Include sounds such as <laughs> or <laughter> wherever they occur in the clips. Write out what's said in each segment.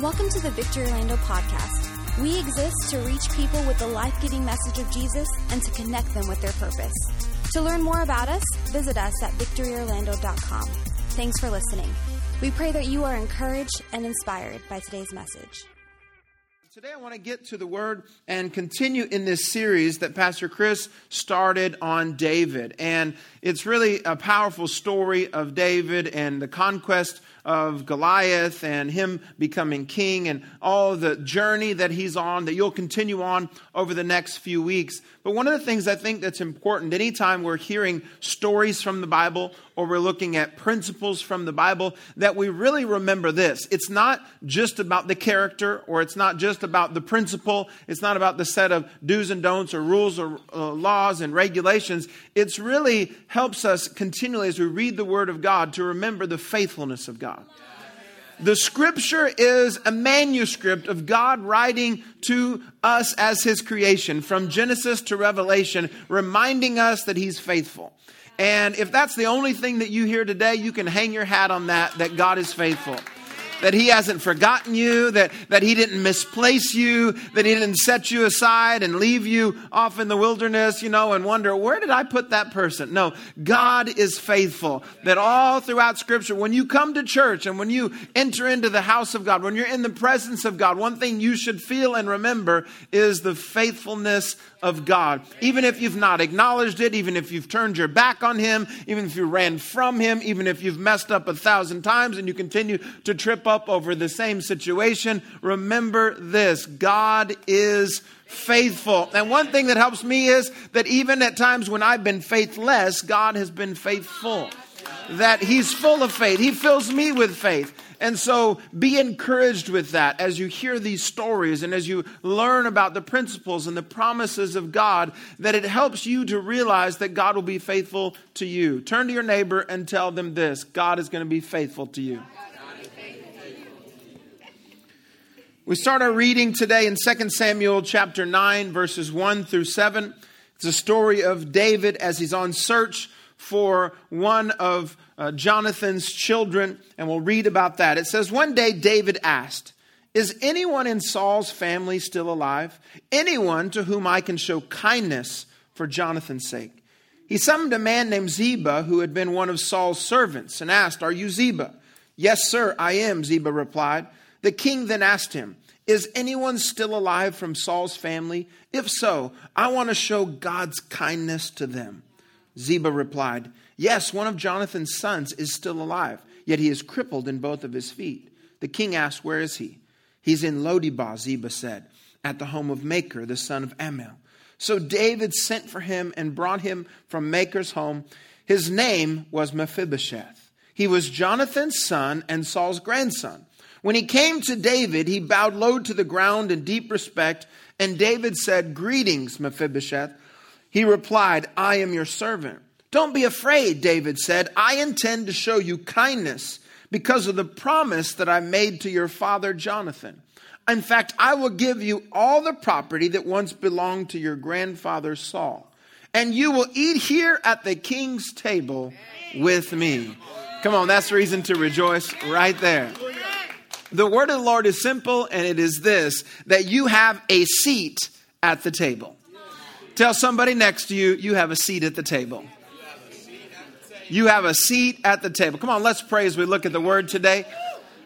Welcome to the Victory Orlando podcast. We exist to reach people with the life giving message of Jesus and to connect them with their purpose. To learn more about us, visit us at victoryorlando.com. Thanks for listening. We pray that you are encouraged and inspired by today's message. Today, I want to get to the word and continue in this series that Pastor Chris started on David. And it's really a powerful story of David and the conquest of Goliath and him becoming king and all the journey that he's on that you'll continue on over the next few weeks. But one of the things I think that's important anytime we're hearing stories from the Bible or we're looking at principles from the Bible, that we really remember this. It's not just about the character or it's not just about the principle. It's not about the set of do's and don'ts or rules or uh, laws and regulations. It's really helps us continually as we read the Word of God to remember the faithfulness of God. The scripture is a manuscript of God writing to us as his creation from Genesis to Revelation, reminding us that he's faithful. And if that's the only thing that you hear today, you can hang your hat on that, that God is faithful that he hasn't forgotten you, that, that he didn't misplace you, that he didn't set you aside and leave you off in the wilderness, you know, and wonder, where did I put that person? No, God is faithful. That all throughout scripture, when you come to church and when you enter into the house of God, when you're in the presence of God, one thing you should feel and remember is the faithfulness of God. Even if you've not acknowledged it, even if you've turned your back on Him, even if you ran from Him, even if you've messed up a thousand times and you continue to trip up over the same situation, remember this God is faithful. And one thing that helps me is that even at times when I've been faithless, God has been faithful. That He's full of faith, He fills me with faith. And so be encouraged with that as you hear these stories and as you learn about the principles and the promises of God, that it helps you to realize that God will be faithful to you. Turn to your neighbor and tell them this God is going to be faithful to you. We start our reading today in 2 Samuel chapter 9, verses 1 through 7. It's a story of David as he's on search for one of uh, Jonathan's children, and we'll read about that. It says, One day David asked, Is anyone in Saul's family still alive? Anyone to whom I can show kindness for Jonathan's sake? He summoned a man named Ziba, who had been one of Saul's servants, and asked, Are you Ziba? Yes, sir, I am, Ziba replied. The king then asked him, Is anyone still alive from Saul's family? If so, I want to show God's kindness to them. Ziba replied, Yes, one of Jonathan's sons is still alive, yet he is crippled in both of his feet. The king asked, Where is he? He's in Lodebar, Ziba said, at the home of Makir, the son of Ammiel. So David sent for him and brought him from Makir's home. His name was Mephibosheth. He was Jonathan's son and Saul's grandson. When he came to David, he bowed low to the ground in deep respect, and David said, Greetings, Mephibosheth. He replied, I am your servant. Don't be afraid, David said. I intend to show you kindness because of the promise that I made to your father Jonathan. In fact, I will give you all the property that once belonged to your grandfather Saul, and you will eat here at the king's table with me. Come on, that's reason to rejoice right there. The word of the Lord is simple, and it is this that you have a seat at the table. Tell somebody next to you, you have a seat at the table. You have a seat at the table. Come on, let's pray as we look at the word today.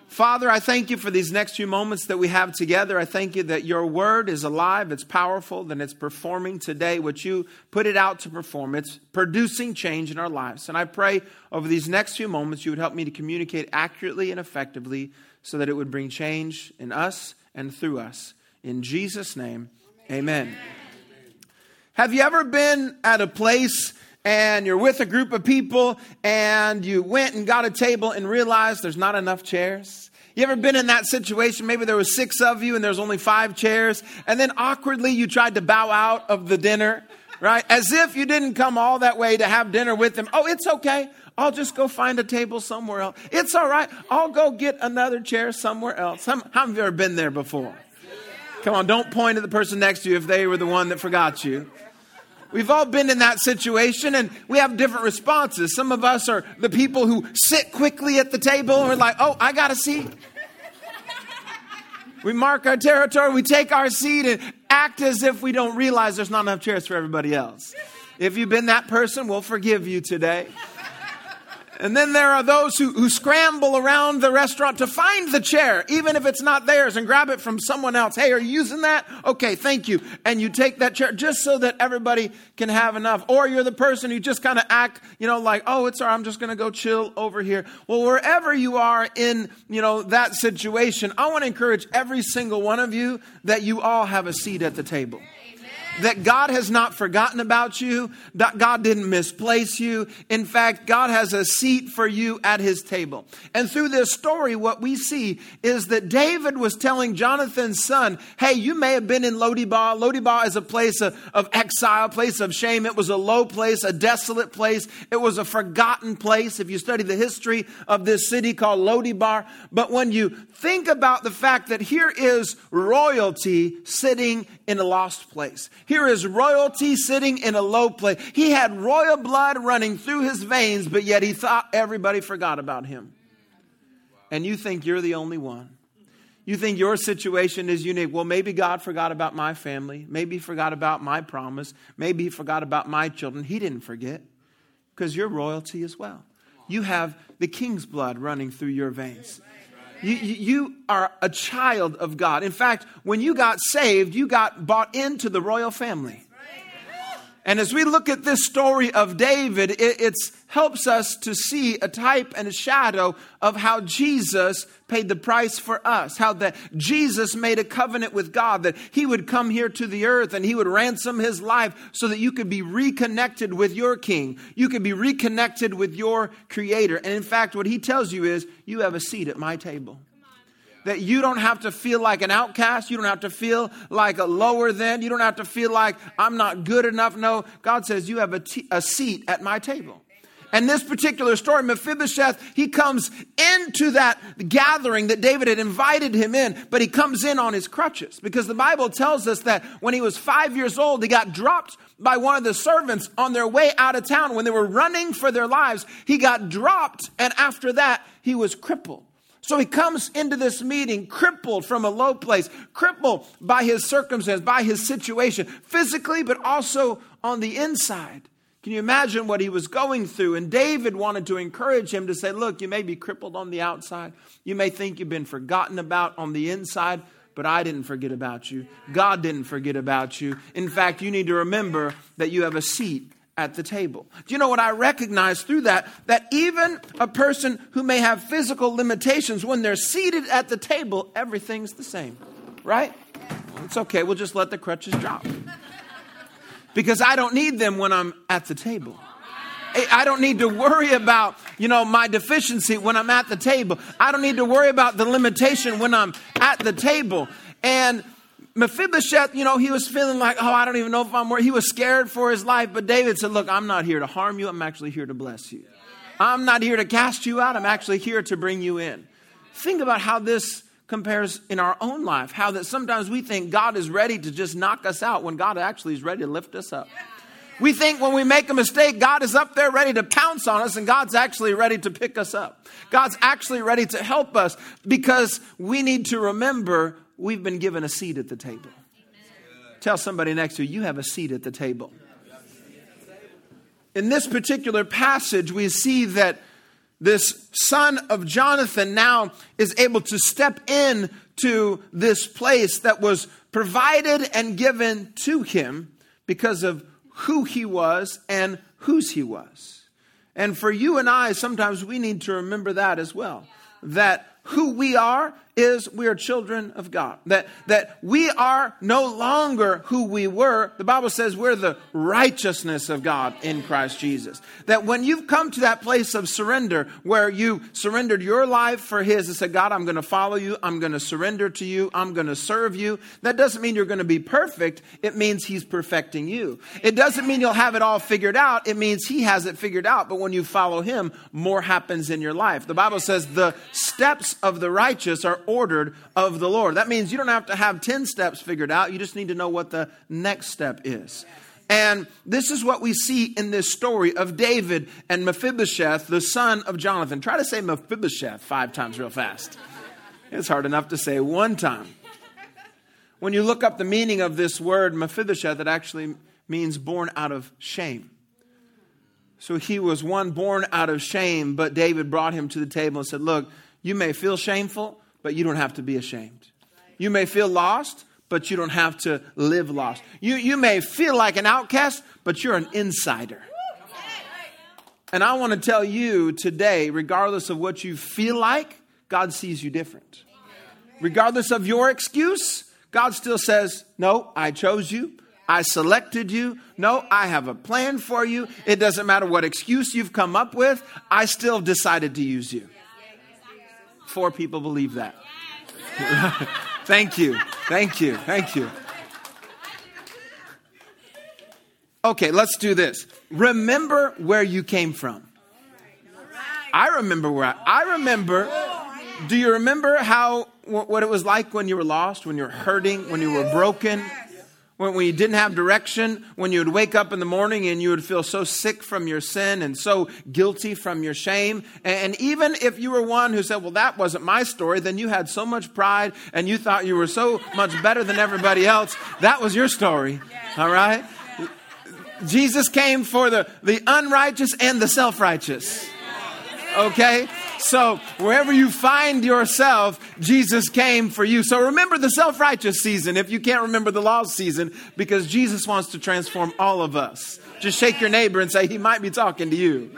Father, I thank you for these next few moments that we have together. I thank you that your word is alive, it's powerful, that it's performing today what you put it out to perform. It's producing change in our lives. And I pray over these next few moments you would help me to communicate accurately and effectively so that it would bring change in us and through us. In Jesus' name, amen. amen. Have you ever been at a place and you're with a group of people and you went and got a table and realized there's not enough chairs? You ever been in that situation? Maybe there was six of you and there's only five chairs, and then awkwardly you tried to bow out of the dinner, right? As if you didn't come all that way to have dinner with them. Oh, it's okay. I'll just go find a table somewhere else. It's all right. I'll go get another chair somewhere else. How, have you ever been there before? Come on, don't point at the person next to you if they were the one that forgot you. We've all been in that situation and we have different responses. Some of us are the people who sit quickly at the table and we're like, oh, I got a seat. We mark our territory, we take our seat, and act as if we don't realize there's not enough chairs for everybody else. If you've been that person, we'll forgive you today. And then there are those who, who scramble around the restaurant to find the chair, even if it's not theirs, and grab it from someone else. Hey, are you using that? Okay, thank you. And you take that chair just so that everybody can have enough. Or you're the person who just kind of act, you know, like, oh, it's all right, I'm just going to go chill over here. Well, wherever you are in, you know, that situation, I want to encourage every single one of you that you all have a seat at the table that God has not forgotten about you, that God didn't misplace you. In fact, God has a seat for you at his table. And through this story, what we see is that David was telling Jonathan's son, Hey, you may have been in Lodebar. Lodebar is a place of, of exile, place of shame. It was a low place, a desolate place. It was a forgotten place. If you study the history of this city called Lodebar. But when you think about the fact that here is royalty sitting in a lost place. Here is royalty sitting in a low place. He had royal blood running through his veins, but yet he thought everybody forgot about him. And you think you're the only one. You think your situation is unique. Well, maybe God forgot about my family. Maybe he forgot about my promise. Maybe he forgot about my children. He didn't forget because you're royalty as well. You have the king's blood running through your veins. You, you are a child of God. In fact, when you got saved, you got bought into the royal family. And as we look at this story of David, it helps us to see a type and a shadow of how Jesus paid the price for us. How that Jesus made a covenant with God that he would come here to the earth and he would ransom his life so that you could be reconnected with your king. You could be reconnected with your creator. And in fact, what he tells you is, you have a seat at my table that you don't have to feel like an outcast. You don't have to feel like a lower than. You don't have to feel like I'm not good enough. No, God says you have a, t- a seat at my table. And this particular story, Mephibosheth, he comes into that gathering that David had invited him in, but he comes in on his crutches because the Bible tells us that when he was five years old, he got dropped by one of the servants on their way out of town. When they were running for their lives, he got dropped, and after that, he was crippled. So he comes into this meeting crippled from a low place, crippled by his circumstance, by his situation, physically, but also on the inside. Can you imagine what he was going through? And David wanted to encourage him to say, Look, you may be crippled on the outside. You may think you've been forgotten about on the inside, but I didn't forget about you. God didn't forget about you. In fact, you need to remember that you have a seat at the table. Do you know what I recognize through that? That even a person who may have physical limitations, when they're seated at the table, everything's the same, right? It's okay, we'll just let the crutches drop. Because I don't need them when I'm at the table. I don't need to worry about, you know, my deficiency when I'm at the table. I don't need to worry about the limitation when I'm at the table. And Mephibosheth, you know, he was feeling like, oh, I don't even know if I'm. He was scared for his life. But David said, look, I'm not here to harm you. I'm actually here to bless you. I'm not here to cast you out. I'm actually here to bring you in. Think about how this compares in our own life. How that sometimes we think God is ready to just knock us out when God actually is ready to lift us up. We think when we make a mistake, God is up there ready to pounce on us, and God's actually ready to pick us up. God's actually ready to help us because we need to remember we've been given a seat at the table. Tell somebody next to you, you have a seat at the table. In this particular passage, we see that this son of Jonathan now is able to step in to this place that was provided and given to him because of who he was and whose he was. And for you and I, sometimes we need to remember that as well. That who we are is we are children of God. That, that we are no longer who we were. The Bible says we're the righteousness of God in Christ Jesus. That when you've come to that place of surrender where you surrendered your life for His and said, God, I'm going to follow you. I'm going to surrender to you. I'm going to serve you. That doesn't mean you're going to be perfect. It means He's perfecting you. It doesn't mean you'll have it all figured out. It means He has it figured out. But when you follow Him, more happens in your life. The Bible says the steps of the righteous are ordered of the Lord. That means you don't have to have 10 steps figured out. You just need to know what the next step is. And this is what we see in this story of David and Mephibosheth, the son of Jonathan. Try to say Mephibosheth five times real fast. It's hard enough to say one time. When you look up the meaning of this word, Mephibosheth, it actually means born out of shame. So he was one born out of shame, but David brought him to the table and said, Look, you may feel shameful, but you don't have to be ashamed. You may feel lost, but you don't have to live lost. You, you may feel like an outcast, but you're an insider. And I want to tell you today, regardless of what you feel like, God sees you different. Regardless of your excuse, God still says, No, I chose you. I selected you. No, I have a plan for you. It doesn't matter what excuse you've come up with, I still decided to use you. Four people believe that. <laughs> Thank you. Thank you. Thank you. Okay, let's do this. Remember where you came from. I remember where I, I remember. Do you remember how what it was like when you were lost, when you were hurting, when you were broken, when, when you didn't have direction, when you would wake up in the morning and you would feel so sick from your sin and so guilty from your shame. And, and even if you were one who said, Well, that wasn't my story, then you had so much pride and you thought you were so much better than everybody else. That was your story. All right? Jesus came for the, the unrighteous and the self righteous. Okay? So, wherever you find yourself, Jesus came for you. So, remember the self righteous season if you can't remember the lost season, because Jesus wants to transform all of us. Just shake your neighbor and say, He might be talking to you.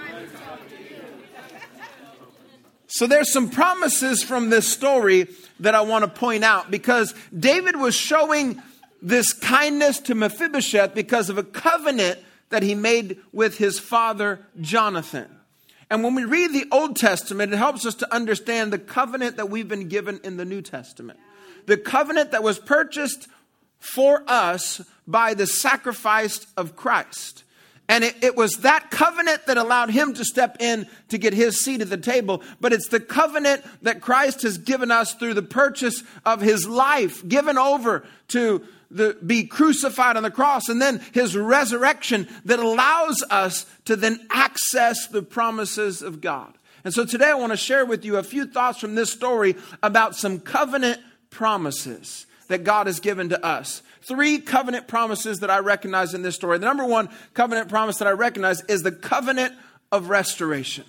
So, there's some promises from this story that I want to point out because David was showing this kindness to Mephibosheth because of a covenant that he made with his father Jonathan. And when we read the Old Testament, it helps us to understand the covenant that we've been given in the New Testament. The covenant that was purchased for us by the sacrifice of Christ. And it, it, was that covenant that allowed him to step in to get his seat at the table. But it's the covenant that Christ has given us through the purchase of his life, given over to the, be crucified on the cross, and then his resurrection that allows us to then access the promises of God. And so today I want to share with you a few thoughts from this story about some covenant promises that God has given to us. Three covenant promises that I recognize in this story. The number one covenant promise that I recognize is the covenant of restoration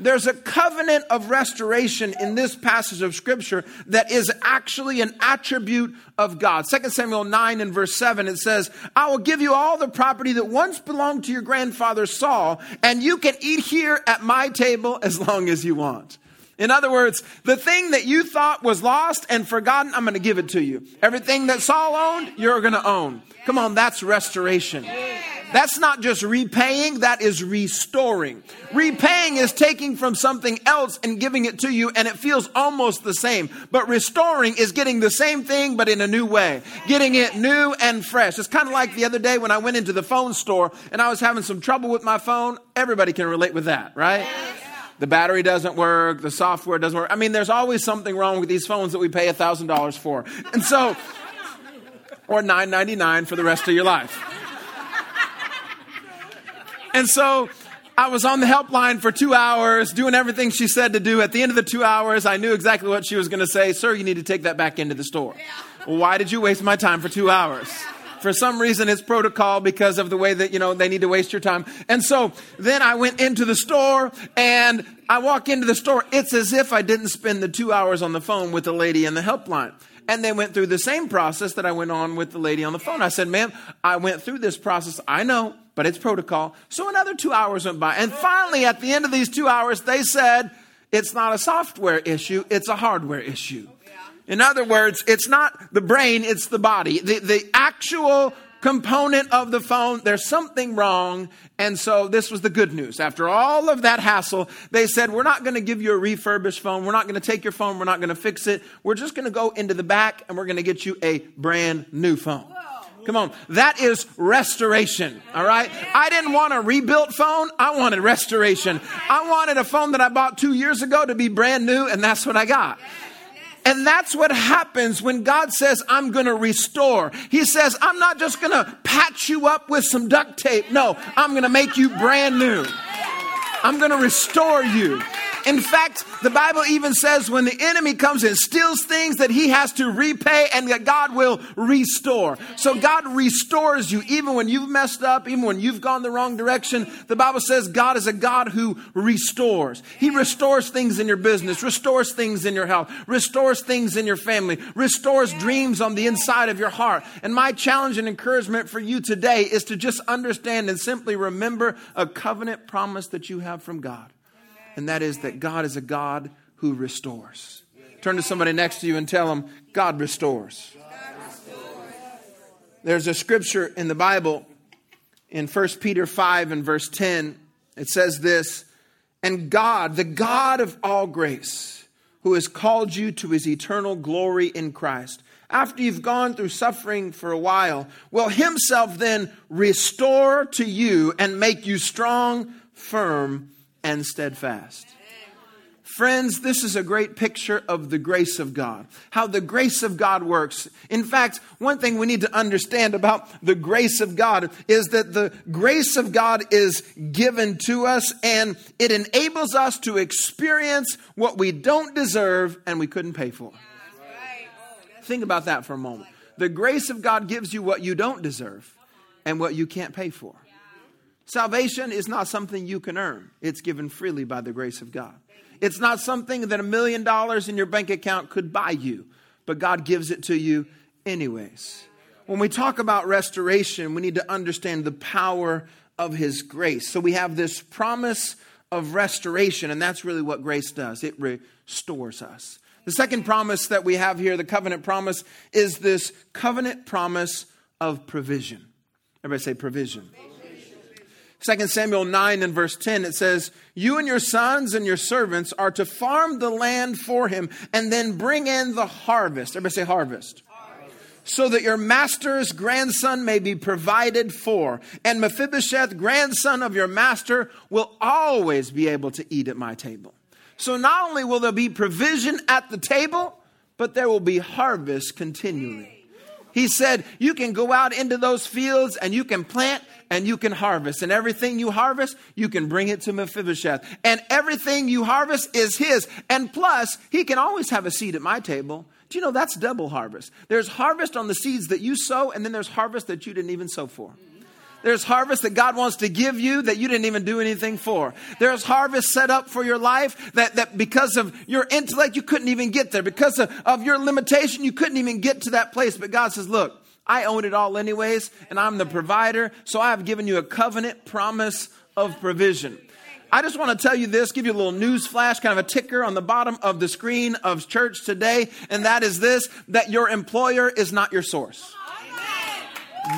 there's a covenant of restoration in this passage of scripture that is actually an attribute of God. 2 Samuel 9 and verse 7, it says, I will give you all the property that once belonged to your grandfather Saul, and you can eat here at my table as long as you want. In other words, the thing that you thought was lost and forgotten, I'm going to give it to you. Everything that Saul owned, you're going to own. Come on, that's restoration. That's not just repaying, that is restoring. Repaying is taking from something else and giving it to you, and it feels almost the same. But restoring is getting the same thing, but in a new way, getting it new and fresh. It's kind of like the other day when I went into the phone store and I was having some trouble with my phone. Everybody can relate with that, right? The battery doesn't work, the software doesn't work. I mean, there's always something wrong with these phones that we pay $1,000 for. And so, or $9.99 for the rest of your life. And so I was on the helpline for two hours doing everything she said to do. At the end of the two hours, I knew exactly what she was going to say. Sir, you need to take that back into the store. Well, why did you waste my time for two hours? For some reason, it's protocol because of the way that, you know, they need to waste your time. And so then I went into the store and I walk into the store. It's as if I didn't spend the two hours on the phone with the lady in the helpline. And they went through the same process that I went on with the lady on the phone. I said, ma'am, I went through this process. I know but it's protocol. So another two hours went by. And finally, at the end of these two hours, they said, it's not a software issue, it's a hardware issue. Oh, In other words, it's not the brain, it's the body. The, the actual component of the phone, there's something wrong. And so this was the good news. After all of that hassle, they said, We're not going to give you a refurbished phone. We're not going to take your phone. We're not going to fix it. We're just going to go into the back and we're going to get you a brand new phone. Come on. That is restoration. All right. I didn't want a rebuilt phone. I wanted restoration. I wanted a phone that I bought two years ago to be brand new, and that's what I got. And that's what happens when God says, I'm going to restore. He says, I'm not just going to patch you up with some duct tape. No, I'm going to make you brand new. I'm going to restore you. In fact, the Bible even says when the enemy comes and steals things that he has to repay and that God will restore. So God restores you even when you've messed up, even when you've gone the wrong direction. The Bible says God is a God who restores. He restores things in your business, restores things in your health, restores things in your family, restores dreams on the inside of your heart. And my challenge and encouragement for you today is to just understand and simply remember a covenant promise that you have from God. And that is that God is a God who restores. Turn to somebody next to you and tell them, God restores. There's a scripture in the Bible in 1 Peter 5 and verse 10. It says this And God, the God of all grace, who has called you to his eternal glory in Christ, after you've gone through suffering for a while, will himself then restore to you and make you strong, firm, and steadfast. Friends, this is a great picture of the grace of God, how the grace of God works. In fact, one thing we need to understand about the grace of God is that the grace of God is given to us and it enables us to experience what we don't deserve and we couldn't pay for. Think about that for a moment. The grace of God gives you what you don't deserve and what you can't pay for. Salvation is not something you can earn, it's given freely by the grace of God. It's not something that a million dollars in your bank account could buy you, but God gives it to you anyways. When we talk about restoration, we need to understand the power of His grace. So we have this promise of restoration, and that's really what grace does it restores us. The second promise that we have here, the covenant promise, is this covenant promise of provision. Everybody say provision. 2 Samuel 9 and verse 10, it says, You and your sons and your servants are to farm the land for him and then bring in the harvest. Everybody say harvest. So that your master's grandson may be provided for. And Mephibosheth, grandson of your master, will always be able to eat at my table. So not only will there be provision at the table, but there will be harvest continually. He said, You can go out into those fields and you can plant and you can harvest. And everything you harvest, you can bring it to Mephibosheth. And everything you harvest is his. And plus, he can always have a seat at my table. Do you know that's double harvest? There's harvest on the seeds that you sow, and then there's harvest that you didn't even sow for. There's harvest that God wants to give you that you didn't even do anything for. There's harvest set up for your life that, that because of your intellect, you couldn't even get there. Because of, of your limitation, you couldn't even get to that place. But God says, look, I own it all anyways, and I'm the provider, so I have given you a covenant promise of provision. I just want to tell you this, give you a little news flash, kind of a ticker on the bottom of the screen of church today, and that is this that your employer is not your source.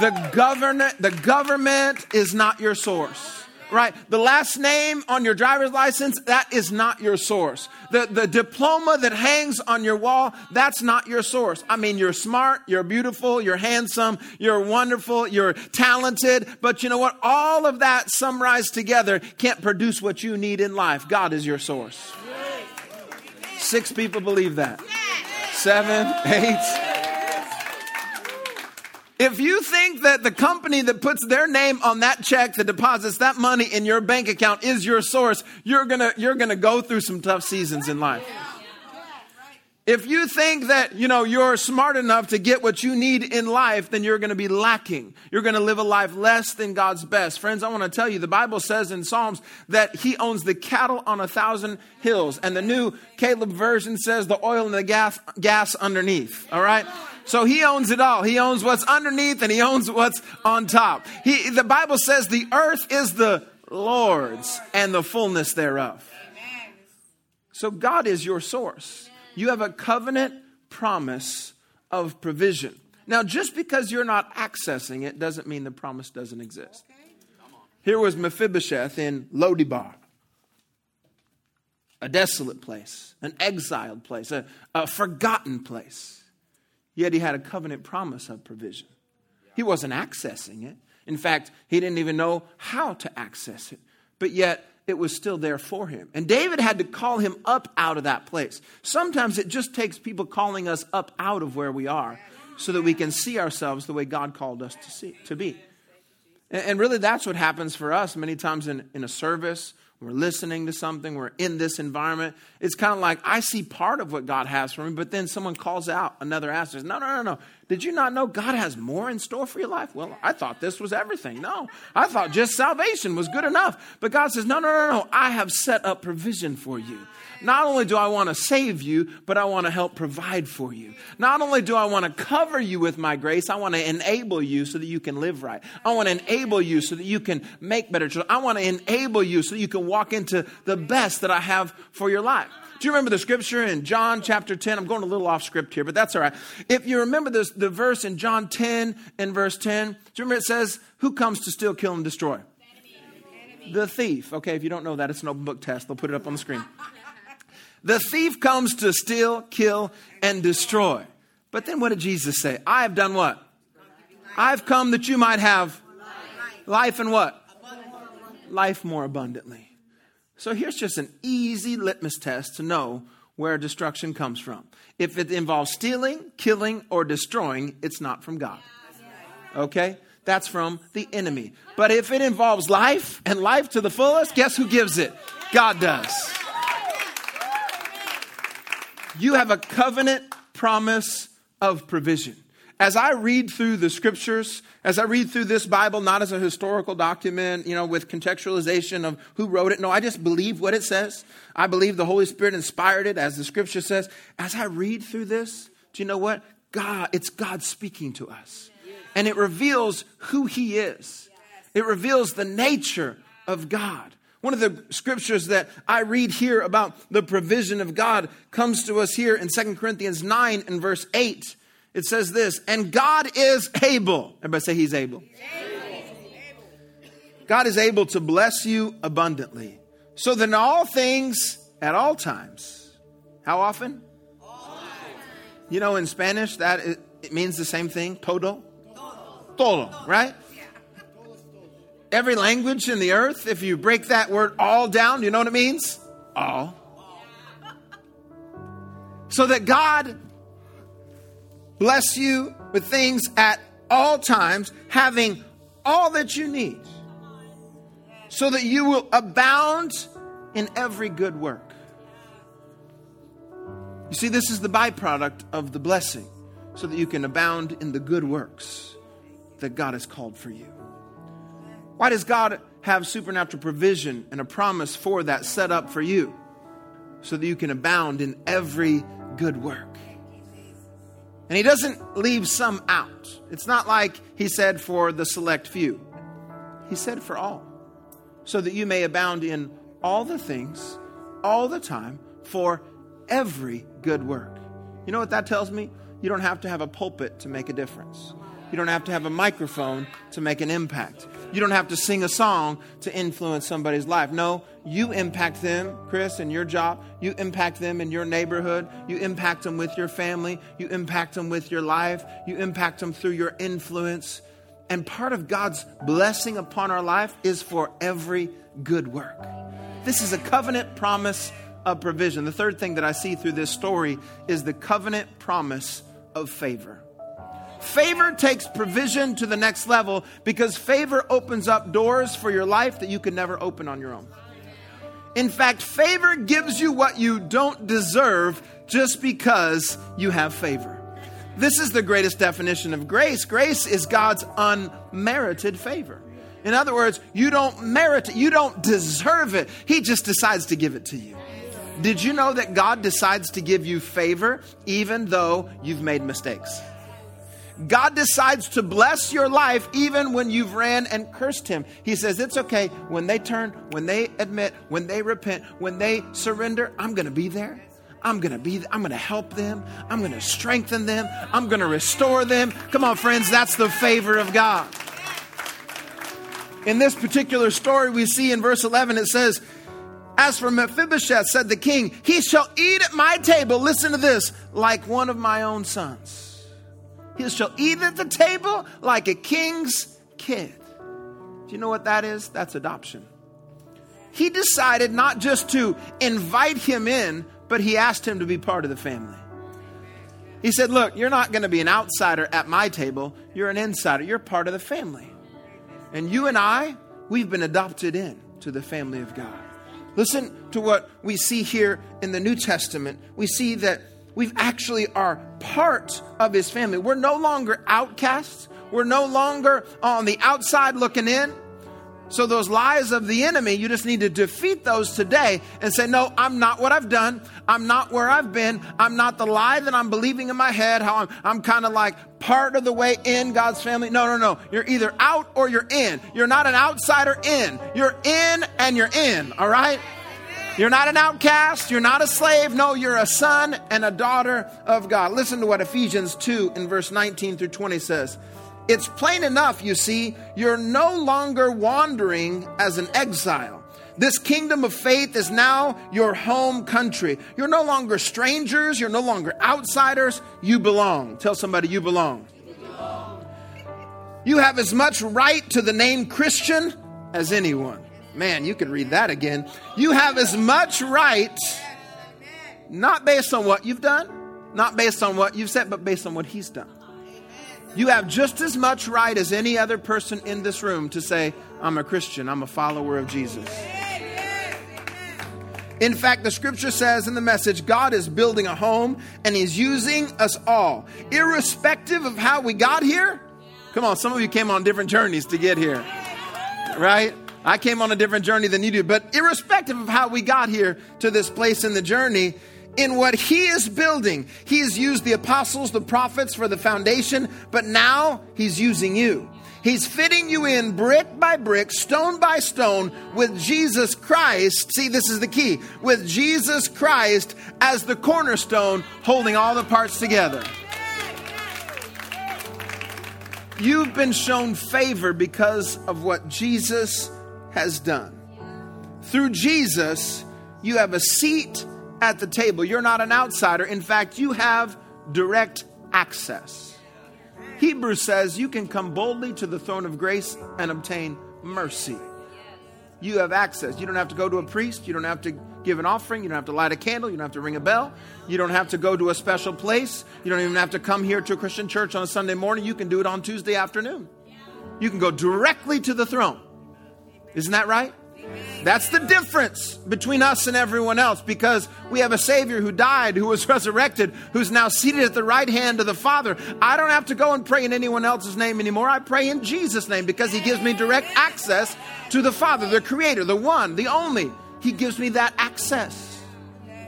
The government, the government is not your source right? The last name on your driver's license, that is not your source. The, the diploma that hangs on your wall, that's not your source. I mean, you're smart, you're beautiful, you're handsome, you're wonderful, you're talented, but you know what? All of that summarized together can't produce what you need in life. God is your source. Six people believe that. Seven, eight. If you think that the company that puts their name on that check that deposits that money in your bank account is your source, you're to you're to go through some tough seasons in life. If you think that, you know, you're smart enough to get what you need in life, then you're going to be lacking. You're going to live a life less than God's best. Friends, I want to tell you, the Bible says in Psalms that he owns the cattle on a thousand hills. And the new Caleb version says the oil and the gas, gas underneath. All right? So he owns it all. He owns what's underneath and he owns what's on top. He, the Bible says the earth is the Lord's and the fullness thereof. So God is your source. You have a covenant promise of provision. Now, just because you're not accessing it doesn't mean the promise doesn't exist. Here was Mephibosheth in Lodebar, a desolate place, an exiled place, a, a forgotten place. Yet he had a covenant promise of provision. He wasn't accessing it. In fact, he didn't even know how to access it. But yet, it was still there for him. And David had to call him up out of that place. Sometimes it just takes people calling us up out of where we are so that we can see ourselves the way God called us to see to be. And really that's what happens for us many times in, in a service we're listening to something, we're in this environment, it's kind of like I see part of what God has for me, but then someone calls out another aspect. No, no, no, no. Did you not know God has more in store for your life? Well, I thought this was everything. No, I thought just salvation was good enough. But God says, no, no, no, no. I have set up provision for you. Not only do I want to save you, but I want to help provide for you. Not only do I want to cover you with my grace, I want to enable you so that you can live right. I want to enable you so that you can make better choices. I want to enable you so that you can walk into the best that I have for your life. Do you remember the scripture in John chapter 10? I'm going a little off script here, but that's all right. If you remember this, the verse in John 10 and verse 10, do you remember it says, Who comes to steal, kill, and destroy? The thief. Okay, if you don't know that, it's an open book test. They'll put it up on the screen. The thief comes to steal, kill, and destroy. But then what did Jesus say? I have done what? I've come that you might have life and what? Life more abundantly. So here's just an easy litmus test to know where destruction comes from. If it involves stealing, killing, or destroying, it's not from God. Okay? That's from the enemy. But if it involves life and life to the fullest, guess who gives it? God does. You have a covenant promise of provision. As I read through the scriptures, as I read through this Bible, not as a historical document, you know, with contextualization of who wrote it. No, I just believe what it says. I believe the Holy Spirit inspired it, as the scripture says. As I read through this, do you know what? God, it's God speaking to us. And it reveals who He is, it reveals the nature of God. One of the scriptures that I read here about the provision of God comes to us here in 2 Corinthians 9 and verse 8. It says this, and God is able. Everybody say he's able. God is able to bless you abundantly. So that in all things, at all times. How often? You know, in Spanish, that it means the same thing. Todo. Todo, right? Every language in the earth, if you break that word all down, you know what it means? All. So that God bless you with things at all times, having all that you need, so that you will abound in every good work. You see, this is the byproduct of the blessing, so that you can abound in the good works that God has called for you. Why does God have supernatural provision and a promise for that set up for you? So that you can abound in every good work. And he doesn't leave some out. It's not like he said for the select few, he said for all. So that you may abound in all the things, all the time, for every good work. You know what that tells me? You don't have to have a pulpit to make a difference. You don't have to have a microphone to make an impact. You don't have to sing a song to influence somebody's life. No, you impact them, Chris, in your job. You impact them in your neighborhood. You impact them with your family. You impact them with your life. You impact them through your influence. And part of God's blessing upon our life is for every good work. This is a covenant promise of provision. The third thing that I see through this story is the covenant promise of favor. Favor takes provision to the next level because favor opens up doors for your life that you could never open on your own. In fact, favor gives you what you don't deserve just because you have favor. This is the greatest definition of grace. Grace is God's unmerited favor. In other words, you don't merit it, you don't deserve it. He just decides to give it to you. Did you know that God decides to give you favor even though you've made mistakes? God decides to bless your life even when you've ran and cursed him. He says, It's okay. When they turn, when they admit, when they repent, when they surrender, I'm going to be there. I'm going to be I'm going to help them. I'm going to strengthen them. I'm going to restore them. Come on friends, that's the favor of God. In this particular story we see in verse 11 it says, as for Mephibosheth, said the king, he shall eat at my table, listen to this, like one of my own sons. He shall eat at the table like a king's kid. Do you know what that is? That's adoption. He decided not just to invite him in, but he asked him to be part of the family. He said, Look, you're not going to be an outsider at my table. You're an insider. You're part of the family. And you and I, we've been adopted in to the family of God. Listen to what we see here in the New Testament. We see that we actually are part of his family. We're no longer outcasts. We're no longer on the outside looking in. So, those lies of the enemy, you just need to defeat those today and say, No, I'm not what I've done. I'm not where I've been. I'm not the lie that I'm believing in my head, how I'm, I'm kind of like part of the way in God's family. No, no, no. You're either out or you're in. You're not an outsider in. You're in and you're in, all right? You're not an outcast. You're not a slave. No, you're a son and a daughter of God. Listen to what Ephesians 2 in verse 19 through 20 says. It's plain enough, you see, you're no longer wandering as an exile. This kingdom of faith is now your home country. You're no longer strangers. You're no longer outsiders. You belong. Tell somebody you belong. You, have as much right to the name Christian as anyone. Man, you can read that again. You have as much right, not based on what you've done, not based on what you've said, but based on what He's done. You have just as much right as any other person in this room to say, I'm a Christian, I'm a follower of Jesus. In fact, the scripture says in the message, God is building a home and He's using us all, irrespective of how we got here. Come on, some of you came on different journeys to get here, right? I came on a different journey than you do, but irrespective of how we got here to this place in the journey, in what he is building. He has used the apostles, the prophets for the foundation, but now he's using you. He's fitting you in brick by brick, stone by stone, with Jesus Christ. See, this is the key with Jesus Christ as the cornerstone, holding all the parts together. You've been shown favor because of what Jesus has done. Through Jesus, you have a seat at the table. You're not an outsider. In fact, you have direct access. Hebrews says you can come boldly to the throne of grace and obtain mercy. You have access. You don't have to go to a priest. You don't have to give an offering. You don't have to light a candle. You don't have to ring a bell. You don't have to go to a special place. You don't even have to come here to a Christian church on a Sunday morning. You can do it on Tuesday afternoon. You can go directly to the throne. Isn't that right? That's the difference between us and everyone else because we have a Savior who died, who was <laughs> resurrected, who's now seated at the right hand of the Father. I don't have to go and pray in anyone else's name anymore. I pray in Jesus' name because He gives me direct access to the Father, the Creator, the one, the only. He gives me that access.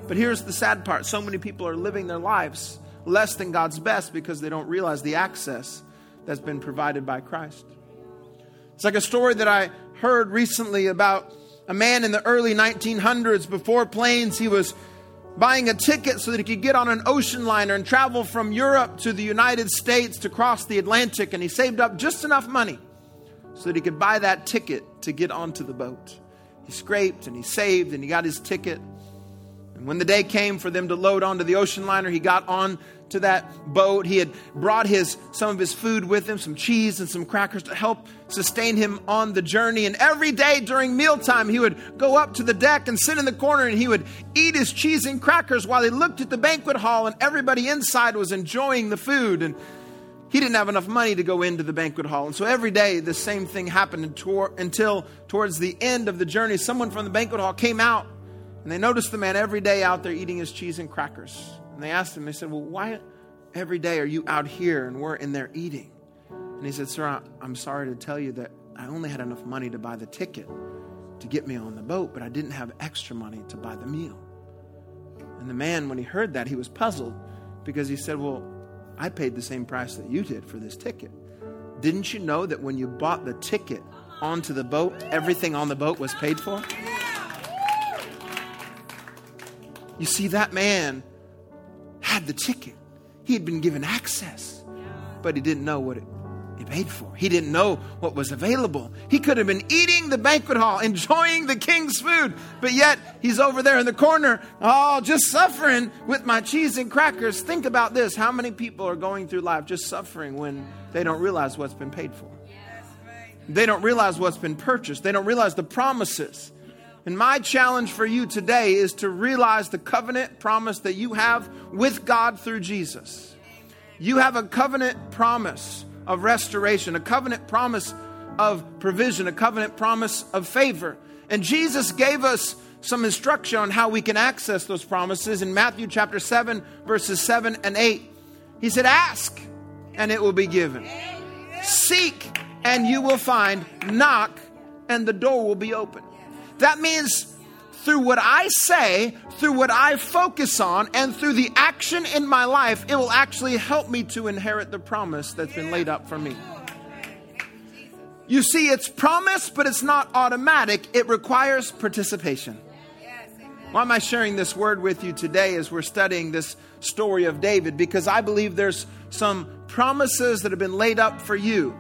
But here's the sad part so many people are living their lives less than God's best because they don't realize the access that's been provided by Christ. It's like a story that I heard recently about a man in the early 1900s before planes. He was buying a ticket so that he could get on an ocean liner and travel from Europe to the United States to cross the Atlantic. And he saved up just enough money so that he could buy that ticket to get onto the boat. He scraped and he saved and he got his ticket. And when the day came for them to load onto the ocean liner, he got on to that boat. He had brought his some of his food with him, some cheese and some crackers to help sustain him on the journey. And every day during mealtime, he would go up to the deck and sit in the corner and he would eat his cheese and crackers while he looked at the banquet hall and everybody inside was enjoying the food. And he didn't have enough money to go into the banquet hall. And so every day the same thing happened until towards the end of the journey, someone from the banquet hall came out and they noticed the man every day out there eating his cheese and crackers. And they asked him, they said, Well, why every day are you out here and we're in there eating? And he said, Sir, I'm sorry to tell you that I only had enough money to buy the ticket to get me on the boat, but I didn't have extra money to buy the meal. And the man, when he heard that, he was puzzled because he said, Well, I paid the same price that you did for this ticket. Didn't you know that when you bought the ticket onto the boat, everything on the boat was paid for? You see, that man had the ticket. He had been given access, but he didn't know what it, he paid for. He didn't know what was available. He could have been eating the banquet hall, enjoying the king's food, but yet he's over there in the corner, oh, just suffering with my cheese and crackers. Think about this. How many people are going through life just suffering when they don't realize what's been paid for? They don't realize what's been purchased. They don't realize the promises and my challenge for you today is to realize the covenant promise that you have with God through Jesus. You have a covenant promise of restoration, a covenant promise of provision, a covenant promise of favor. And Jesus gave us some instruction on how we can access those promises in Matthew chapter 7, verses 7 and 8. He said, Ask, and it will be given. Seek, and you will find. Knock, and the door will be open. That means through what I say, through what I focus on, and through the action in my life, it will actually help me to inherit the promise that's been laid up for me. You see, it's promised, but it's not automatic. It requires participation. Why am I sharing this word with you today as we're studying this story of David? Because I believe there's some promises that have been laid up for you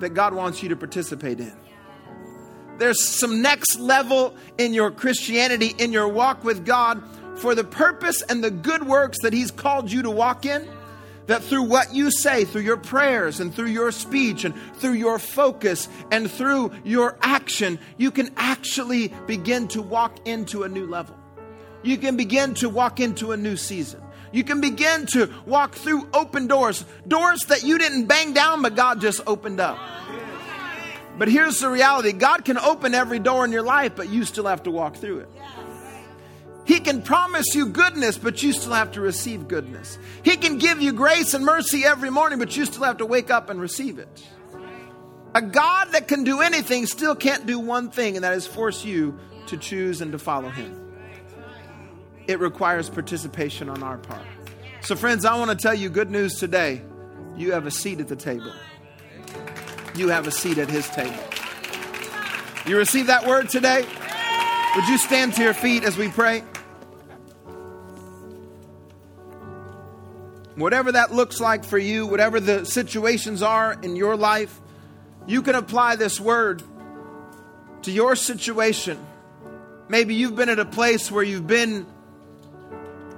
that God wants you to participate in. There's some next level in your Christianity, in your walk with God, for the purpose and the good works that He's called you to walk in. That through what you say, through your prayers and through your speech and through your focus and through your action, you can actually begin to walk into a new level. You can begin to walk into a new season. You can begin to walk through open doors, doors that you didn't bang down, but God just opened up. But here's the reality God can open every door in your life, but you still have to walk through it. He can promise you goodness, but you still have to receive goodness. He can give you grace and mercy every morning, but you still have to wake up and receive it. A God that can do anything still can't do one thing, and that is force you to choose and to follow Him. It requires participation on our part. So, friends, I want to tell you good news today. You have a seat at the table you have a seat at his table. You receive that word today? Would you stand to your feet as we pray? Whatever that looks like for you, whatever the situations are in your life, you can apply this word to your situation. Maybe you've been at a place where you've been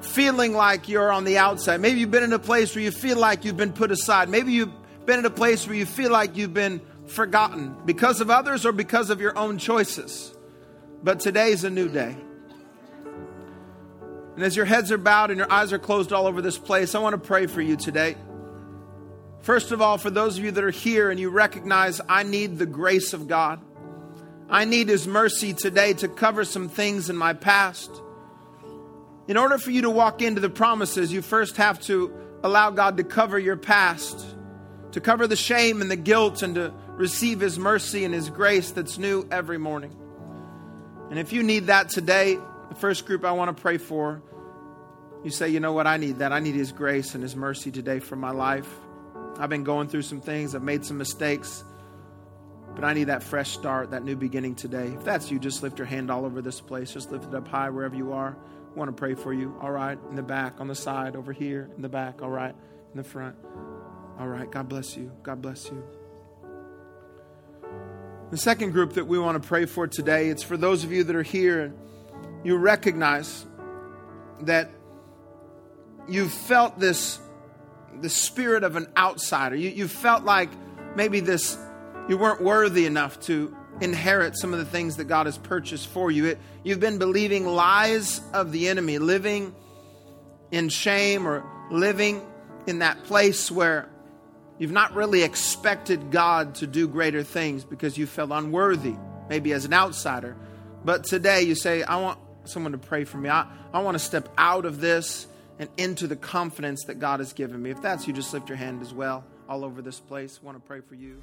feeling like you're on the outside. Maybe you've been in a place where you feel like you've been put aside. Maybe you been in a place where you feel like you've been forgotten because of others or because of your own choices. But today is a new day. And as your heads are bowed and your eyes are closed all over this place, I want to pray for you today. First of all, for those of you that are here and you recognize I need the grace of God, I need His mercy today to cover some things in my past. In order for you to walk into the promises, you first have to allow God to cover your past to cover the shame and the guilt and to receive His mercy and His grace that's new every morning. And if you need that today, the first group I want to pray for, you say, you know what, I need that. I need His grace and His mercy today for my life. I've been going through some things, I've made some mistakes, but I need that fresh start, that new beginning today. If that's you, just lift your hand all over this place. Just lift it up high wherever you are. I want to pray for you. All right, in the back, on the side, over here, in the back, all right, in the front. All right. God bless you. God bless you. The second group that we want to pray for today, it's for those of you that are here and you recognize that you felt this the spirit of an outsider. You, you felt like maybe this you weren't worthy enough to inherit some of the things that God has purchased for you. It, you've been believing lies of the enemy, living in shame or living in that place where You've not really expected God to do greater things because you felt unworthy, maybe as an outsider. But today you say, I want someone to pray for me. I, I want to step out of this and into the confidence that God has given me. If that's you, just lift your hand as well all over this place. I want to pray for you.